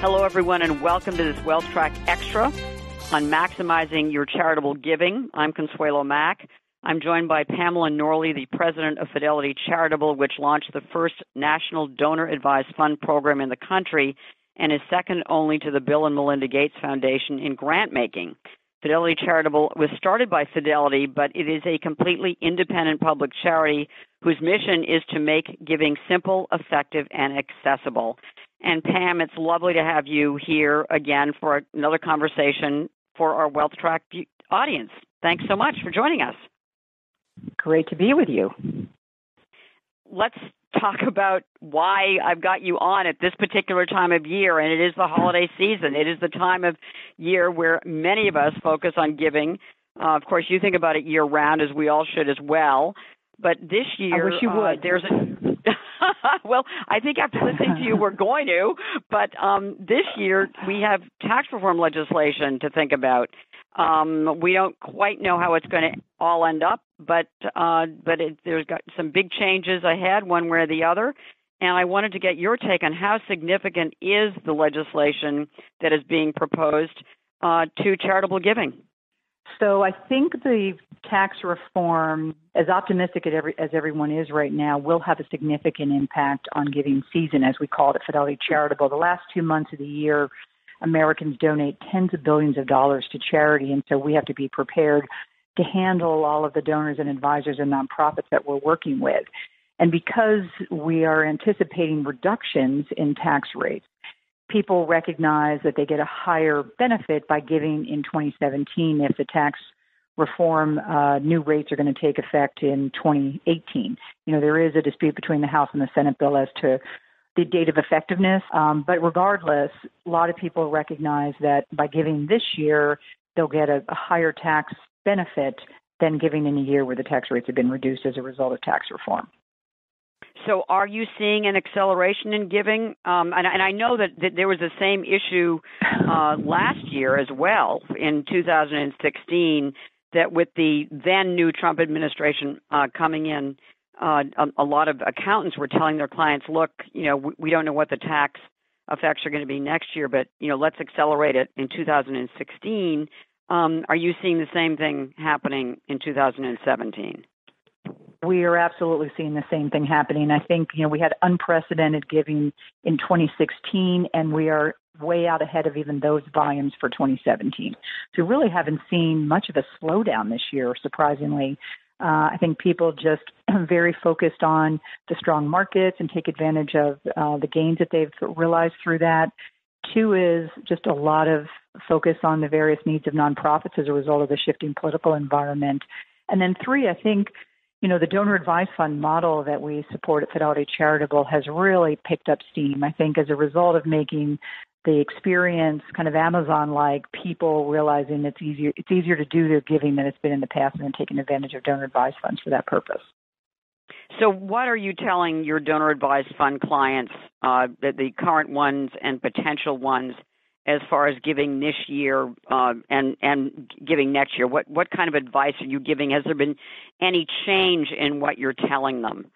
Hello, everyone, and welcome to this Wealth Track Extra on maximizing your charitable giving. I'm Consuelo Mack. I'm joined by Pamela Norley, the president of Fidelity Charitable, which launched the first national donor advised fund program in the country and is second only to the Bill and Melinda Gates Foundation in grant making. Fidelity Charitable was started by Fidelity, but it is a completely independent public charity whose mission is to make giving simple, effective, and accessible. And Pam, it's lovely to have you here again for another conversation for our Wealth Track audience. Thanks so much for joining us. Great to be with you. Let's talk about why I've got you on at this particular time of year, and it is the holiday season. It is the time of year where many of us focus on giving. Uh, of course, you think about it year round, as we all should as well. But this year, I wish you would. Uh, there's a well, I think after listening to you, we're going to. But um, this year, we have tax reform legislation to think about. Um, we don't quite know how it's going to all end up, but uh, but it, there's got some big changes ahead, one way or the other. And I wanted to get your take on how significant is the legislation that is being proposed uh, to charitable giving. So I think the tax reform, as optimistic as, every, as everyone is right now, will have a significant impact on giving season, as we call it at Fidelity Charitable. The last two months of the year, Americans donate tens of billions of dollars to charity, and so we have to be prepared to handle all of the donors and advisors and nonprofits that we're working with. And because we are anticipating reductions in tax rates, people recognize that they get a higher benefit by giving in 2017 if the tax reform uh, new rates are going to take effect in 2018. You know, there is a dispute between the House and the Senate bill as to the date of effectiveness. Um, but regardless, a lot of people recognize that by giving this year, they'll get a, a higher tax benefit than giving in a year where the tax rates have been reduced as a result of tax reform. So, are you seeing an acceleration in giving? Um, and, and, I know that, that, there was the same issue uh, last year as well in 2016. That with the then new Trump administration uh, coming in, uh, a, a, lot of accountants were telling their clients, "Look, you know, we, we don't know what the tax effects are going to be next year, but you know, let's accelerate it in 2016." Um, are you seeing the same thing happening in 2017? We are absolutely seeing the same thing happening. I think, you know, we had unprecedented giving in 2016, and we are way out ahead of even those volumes for 2017. So, really haven't seen much of a slowdown this year, surprisingly. Uh, I think people just very focused on the strong markets and take advantage of uh, the gains that they've realized through that. Two is just a lot of focus on the various needs of nonprofits as a result of the shifting political environment. And then three, I think you know, the donor advised fund model that we support at Fidelity Charitable has really picked up steam. I think as a result of making the experience kind of Amazon like, people realizing it's easier it's easier to do their giving than it's been in the past and then taking advantage of donor advised funds for that purpose. So, what are you telling your donor advised fund clients, uh, the, the current ones and potential ones, as far as giving this year uh, and and giving next year? What what kind of advice are you giving? Has there been any change in what you're telling them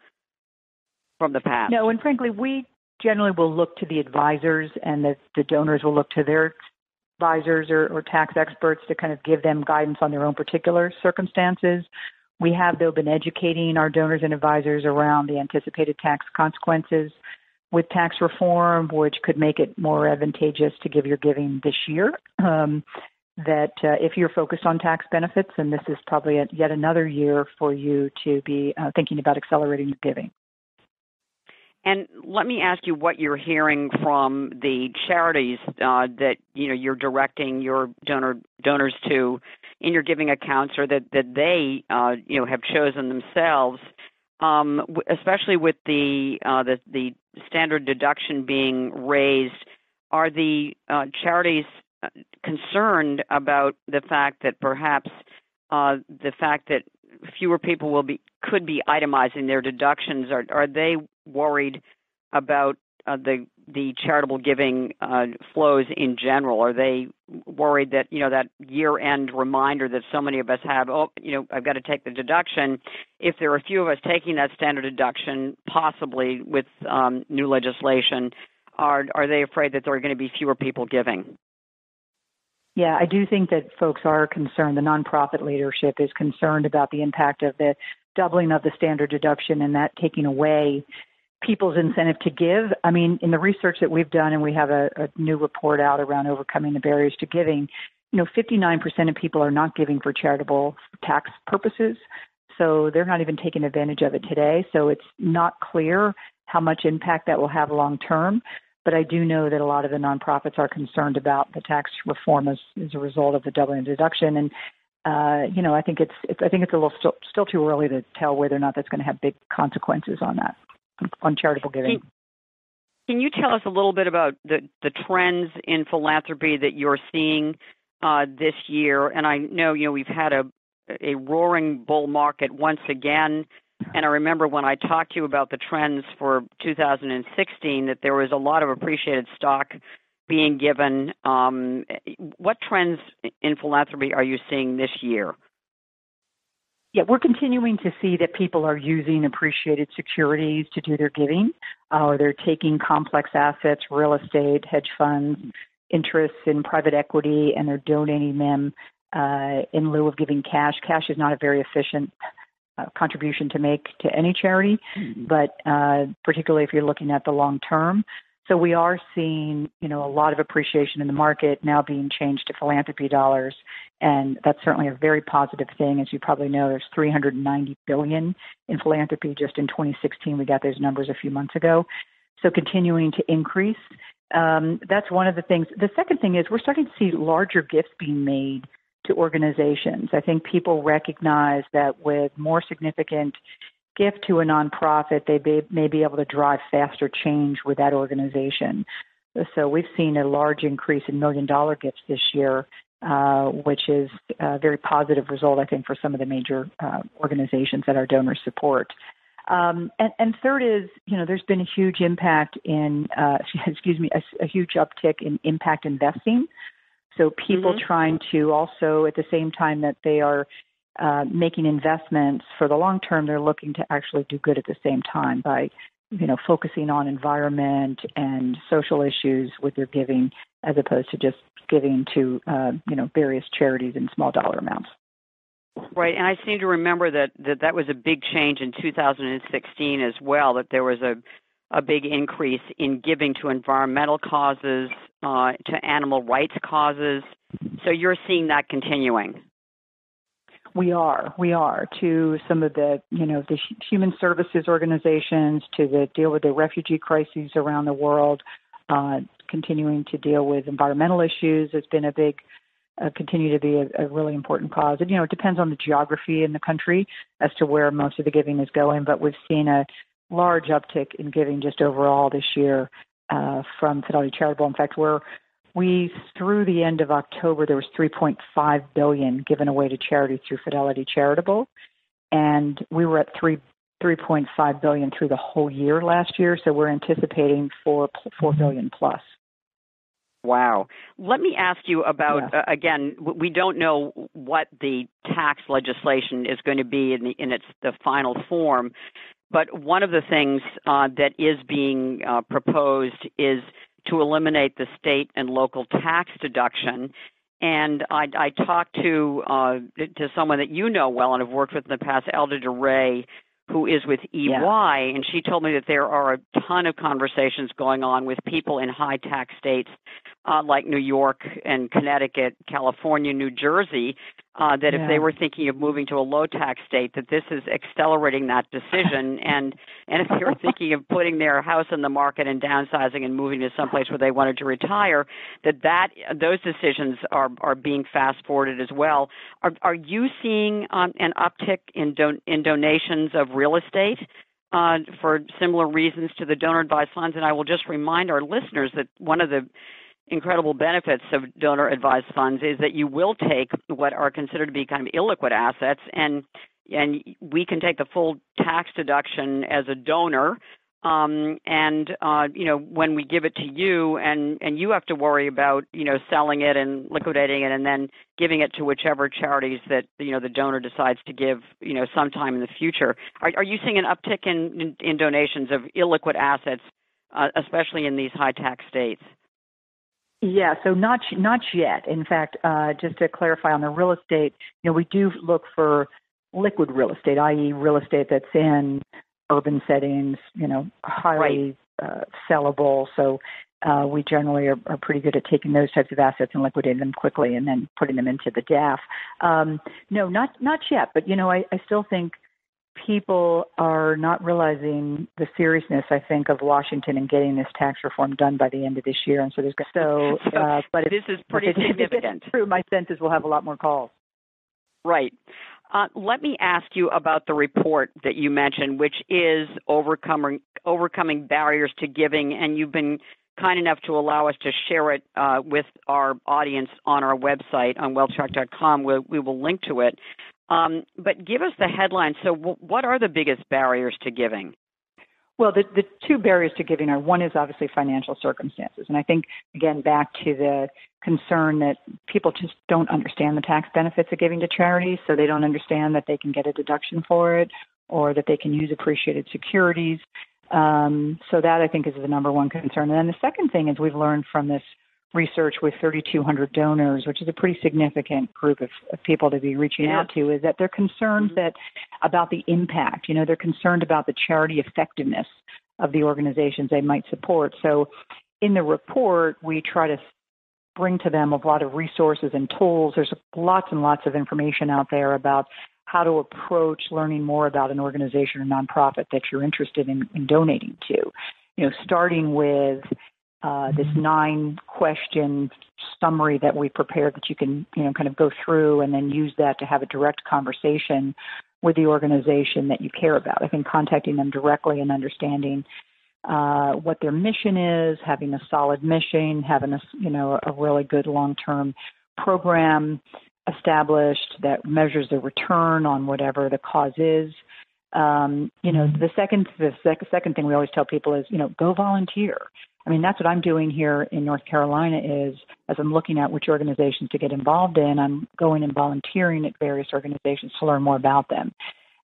from the past? No, and frankly, we generally will look to the advisors, and the, the donors will look to their advisors or, or tax experts to kind of give them guidance on their own particular circumstances. We have, though, been educating our donors and advisors around the anticipated tax consequences with tax reform, which could make it more advantageous to give your giving this year. Um, that uh, if you're focused on tax benefits, and this is probably a, yet another year for you to be uh, thinking about accelerating your giving. And let me ask you what you're hearing from the charities uh, that you know you're directing your donor donors to in your giving accounts, or that that they uh, you know have chosen themselves um, especially with the, uh, the the standard deduction being raised. Are the uh, charities uh, concerned about the fact that perhaps uh, the fact that fewer people will be could be itemizing their deductions? Are are they worried about uh, the the charitable giving uh, flows in general? Are they worried that you know that year end reminder that so many of us have? Oh, you know, I've got to take the deduction. If there are a few of us taking that standard deduction, possibly with um, new legislation, are are they afraid that there are going to be fewer people giving? Yeah, I do think that folks are concerned. The nonprofit leadership is concerned about the impact of the doubling of the standard deduction and that taking away people's incentive to give. I mean, in the research that we've done, and we have a, a new report out around overcoming the barriers to giving, you know, 59% of people are not giving for charitable tax purposes. So they're not even taking advantage of it today. So it's not clear how much impact that will have long term. But I do know that a lot of the nonprofits are concerned about the tax reform as, as a result of the doubling deduction. And uh, you know, I think it's, it's I think it's a little still, still too early to tell whether or not that's going to have big consequences on that on charitable giving. Can, can you tell us a little bit about the the trends in philanthropy that you're seeing uh, this year? And I know you know we've had a a roaring bull market once again. And I remember when I talked to you about the trends for 2016 that there was a lot of appreciated stock being given. Um, what trends in philanthropy are you seeing this year? Yeah, we're continuing to see that people are using appreciated securities to do their giving, uh, or they're taking complex assets, real estate, hedge funds, interests in private equity, and they're donating them uh, in lieu of giving cash. Cash is not a very efficient uh, contribution to make to any charity, mm-hmm. but uh, particularly if you're looking at the long term. So we are seeing, you know, a lot of appreciation in the market now being changed to philanthropy dollars, and that's certainly a very positive thing. As you probably know, there's 390 billion in philanthropy just in 2016. We got those numbers a few months ago, so continuing to increase. Um, that's one of the things. The second thing is we're starting to see larger gifts being made to organizations. I think people recognize that with more significant gift to a nonprofit, they may, may be able to drive faster change with that organization. So we've seen a large increase in million dollar gifts this year, uh, which is a very positive result, I think, for some of the major uh, organizations that our donors support. Um, and, and, third is, you know, there's been a huge impact in, uh, excuse me, a, a, huge uptick in impact investing. So people mm-hmm. trying to also, at the same time that they are uh, making investments for the long term, they're looking to actually do good at the same time by, you know, focusing on environment and social issues with their giving, as opposed to just giving to, uh, you know, various charities in small dollar amounts. Right, and I seem to remember that, that that was a big change in 2016 as well. That there was a a big increase in giving to environmental causes, uh, to animal rights causes. So you're seeing that continuing. We are, we are to some of the, you know, the human services organizations to the deal with the refugee crises around the world, uh, continuing to deal with environmental issues has been a big, uh, continue to be a, a really important cause. And, you know, it depends on the geography in the country as to where most of the giving is going, but we've seen a large uptick in giving just overall this year uh, from Fidelity Charitable. In fact, we're we through the end of October there was 3.5 billion given away to charity through Fidelity Charitable, and we were at three 3.5 billion through the whole year last year. So we're anticipating four four billion plus. Wow. Let me ask you about yeah. uh, again. We don't know what the tax legislation is going to be in, the, in its the final form, but one of the things uh, that is being uh, proposed is to eliminate the state and local tax deduction. And I, I talked to uh, to someone that you know well and have worked with in the past, Elda Di Re, who is with EY, yeah. and she told me that there are a ton of conversations going on with people in high tax states uh, like New York and Connecticut, California, New Jersey, uh, that yeah. if they were thinking of moving to a low tax state, that this is accelerating that decision. and and if they were thinking of putting their house in the market and downsizing and moving to someplace where they wanted to retire, that that those decisions are are being fast forwarded as well. Are are you seeing um, an uptick in don- in donations of real estate? Uh, for similar reasons to the donor advised funds. And I will just remind our listeners that one of the incredible benefits of donor advised funds is that you will take what are considered to be kind of illiquid assets and and we can take the full tax deduction as a donor. Um, and uh, you know when we give it to you and and you have to worry about you know selling it and liquidating it and then giving it to whichever charities that you know the donor decides to give you know sometime in the future. Are, are you seeing an uptick in, in, in donations of illiquid assets uh, especially in these high tax states yeah, so not not yet. In fact, uh, just to clarify on the real estate, you know, we do look for liquid real estate, i.e., real estate that's in urban settings, you know, highly right. uh, sellable. So uh, we generally are, are, pretty good at taking those types of assets and liquidating them quickly, and then putting them into the DAF. Um, no, not not yet, but you know, I, I still think people are not realizing the seriousness, I think, of Washington and getting this tax reform done by the end of this year. And so there's so, uh, but this is pretty significant. true. My sense is we'll have a lot more calls. Right. Uh, let me ask you about the report that you mentioned, which is overcoming overcoming barriers to giving, and you've been kind enough to allow us to share it uh, with our audience on our website on wealthtrack.com. We, we will link to it. Um, but give us the headline. So, w- what are the biggest barriers to giving? Well, the, the two barriers to giving are one is obviously financial circumstances. And I think, again, back to the concern that people just don't understand the tax benefits of giving to charities, so they don't understand that they can get a deduction for it or that they can use appreciated securities. Um, so that I think is the number one concern. And then the second thing is we've learned from this research with 3,200 donors, which is a pretty significant group of, of people to be reaching yeah. out to, is that they're concerned mm-hmm. that about the impact. You know, they're concerned about the charity effectiveness of the organizations they might support. So, in the report, we try to bring to them a lot of resources and tools. There's lots and lots of information out there about how to approach learning more about an organization or nonprofit that you're interested in, in donating to. You know, starting with uh, this nine question summary that we prepared that you can you know kind of go through and then use that to have a direct conversation with the organization that you care about. I think contacting them directly and understanding uh, what their mission is, having a solid mission, having a you know a really good long term program established that measures the return on whatever the cause is. Um, you know, the second the sec- second thing we always tell people is you know go volunteer I mean, that's what I'm doing here in North Carolina is as I'm looking at which organizations to get involved in, I'm going and volunteering at various organizations to learn more about them.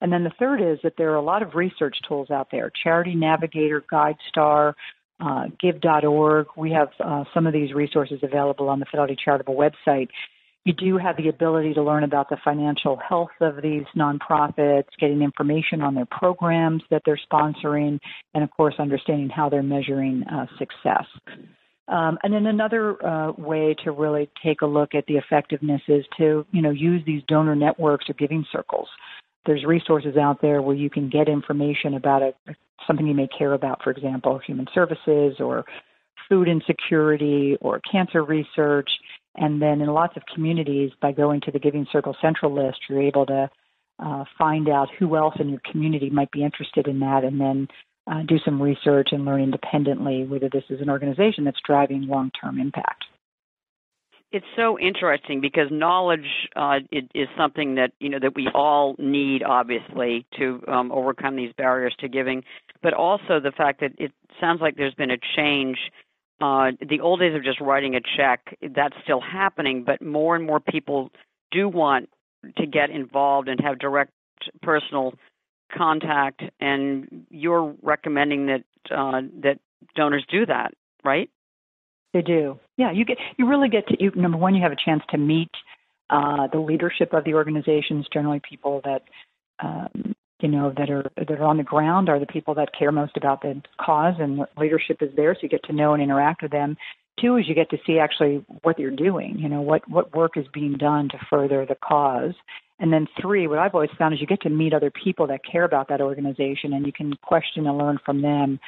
And then the third is that there are a lot of research tools out there, Charity Navigator, GuideStar, uh, Give.org. We have uh, some of these resources available on the Fidelity Charitable website you do have the ability to learn about the financial health of these nonprofits, getting information on their programs that they're sponsoring, and of course, understanding how they're measuring uh, success. Um, and then another uh, way to really take a look at the effectiveness is to, you know, use these donor networks or giving circles. There's resources out there where you can get information about a, something you may care about, for example, human services or food insecurity or cancer research and then in lots of communities, by going to the Giving Circle Central list, you're able to uh, find out who else in your community might be interested in that, and then uh, do some research and learn independently whether this is an organization that's driving long-term impact. It's so interesting because knowledge uh, is something that you know that we all need, obviously, to um, overcome these barriers to giving. But also the fact that it sounds like there's been a change uh, the old days of just writing a check, that's still happening, but more and more people do want to get involved and have direct personal contact, and you're recommending that uh, that donors do that, right? They do. Yeah, you get you really get to you, number one, you have a chance to meet uh, the leadership of the organizations, generally people that um, you know that are that are on the ground are the people that care most about the cause and leadership is there so you get to know and interact with them Two is you get to see actually what you're doing, you know, what, what work is being done to further the cause. And then three, what I've always found is you get to meet other people that care about that organization and you can question and learn from them,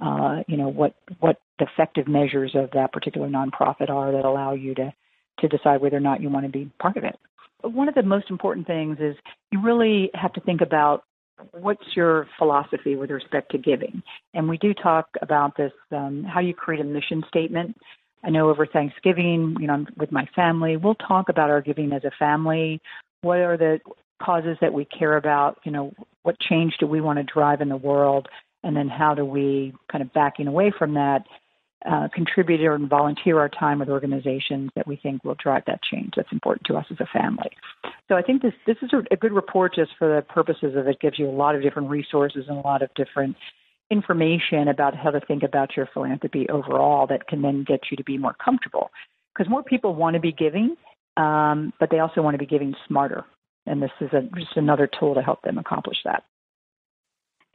uh, you know, what, what effective measures of that particular nonprofit are that allow you to, to decide whether or not you want to be part of it. One of the most important things is you really have to think about what's your philosophy with respect to giving? And we do talk about this, um, how you create a mission statement. I know over Thanksgiving, you know, with my family, we'll talk about our giving as a family. What are the causes that we care about? You know, what change do we want to drive in the world? And then how do we kind of backing away from that uh, contribute and volunteer our time with organizations that we think will drive that change that's important to us as a family. So I think this this is a, a good report just for the purposes of it gives you a lot of different resources and a lot of different information about how to think about your philanthropy overall that can then get you to be more comfortable. Because more people want to be giving, um, but they also want to be giving smarter. And this is a, just another tool to help them accomplish that.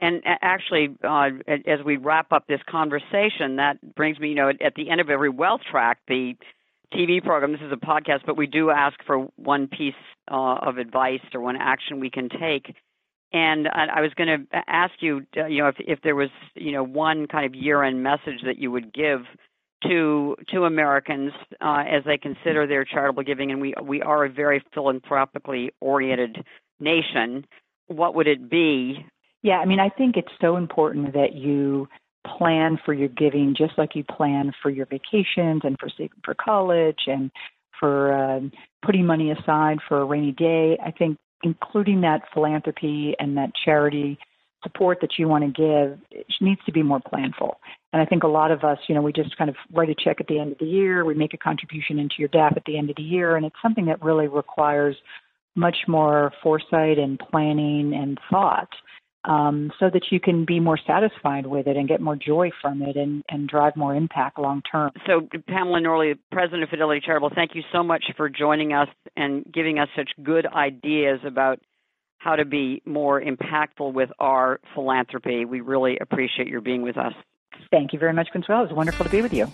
And actually, uh, as we wrap up this conversation, that brings me, you know, at the end of every wealth track, the TV program, this is a podcast, but we do ask for one piece uh, of advice or one action we can take. And I, was going to ask you, uh, you know, if, if there was, you know, one kind of year-end message that you would give to to Americans uh, as they consider their charitable giving, and we we are a very philanthropically oriented nation. What would it be yeah, I mean, I think it's so important that you plan for your giving just like you plan for your vacations and for for college and for um, putting money aside for a rainy day. I think including that philanthropy and that charity support that you want to give needs to be more planful. And I think a lot of us, you know, we just kind of write a check at the end of the year, we make a contribution into your DAF at the end of the year, and it's something that really requires much more foresight and planning and thought um, so that you can be more satisfied with it and get more joy from it and, and drive more impact long term. So, Pamela Norley, President of Fidelity Charitable, thank you so much for joining us and giving us such good ideas about how to be more impactful with our philanthropy. We really appreciate your being with us. Thank you very much, Consuelo. It was wonderful to be with you.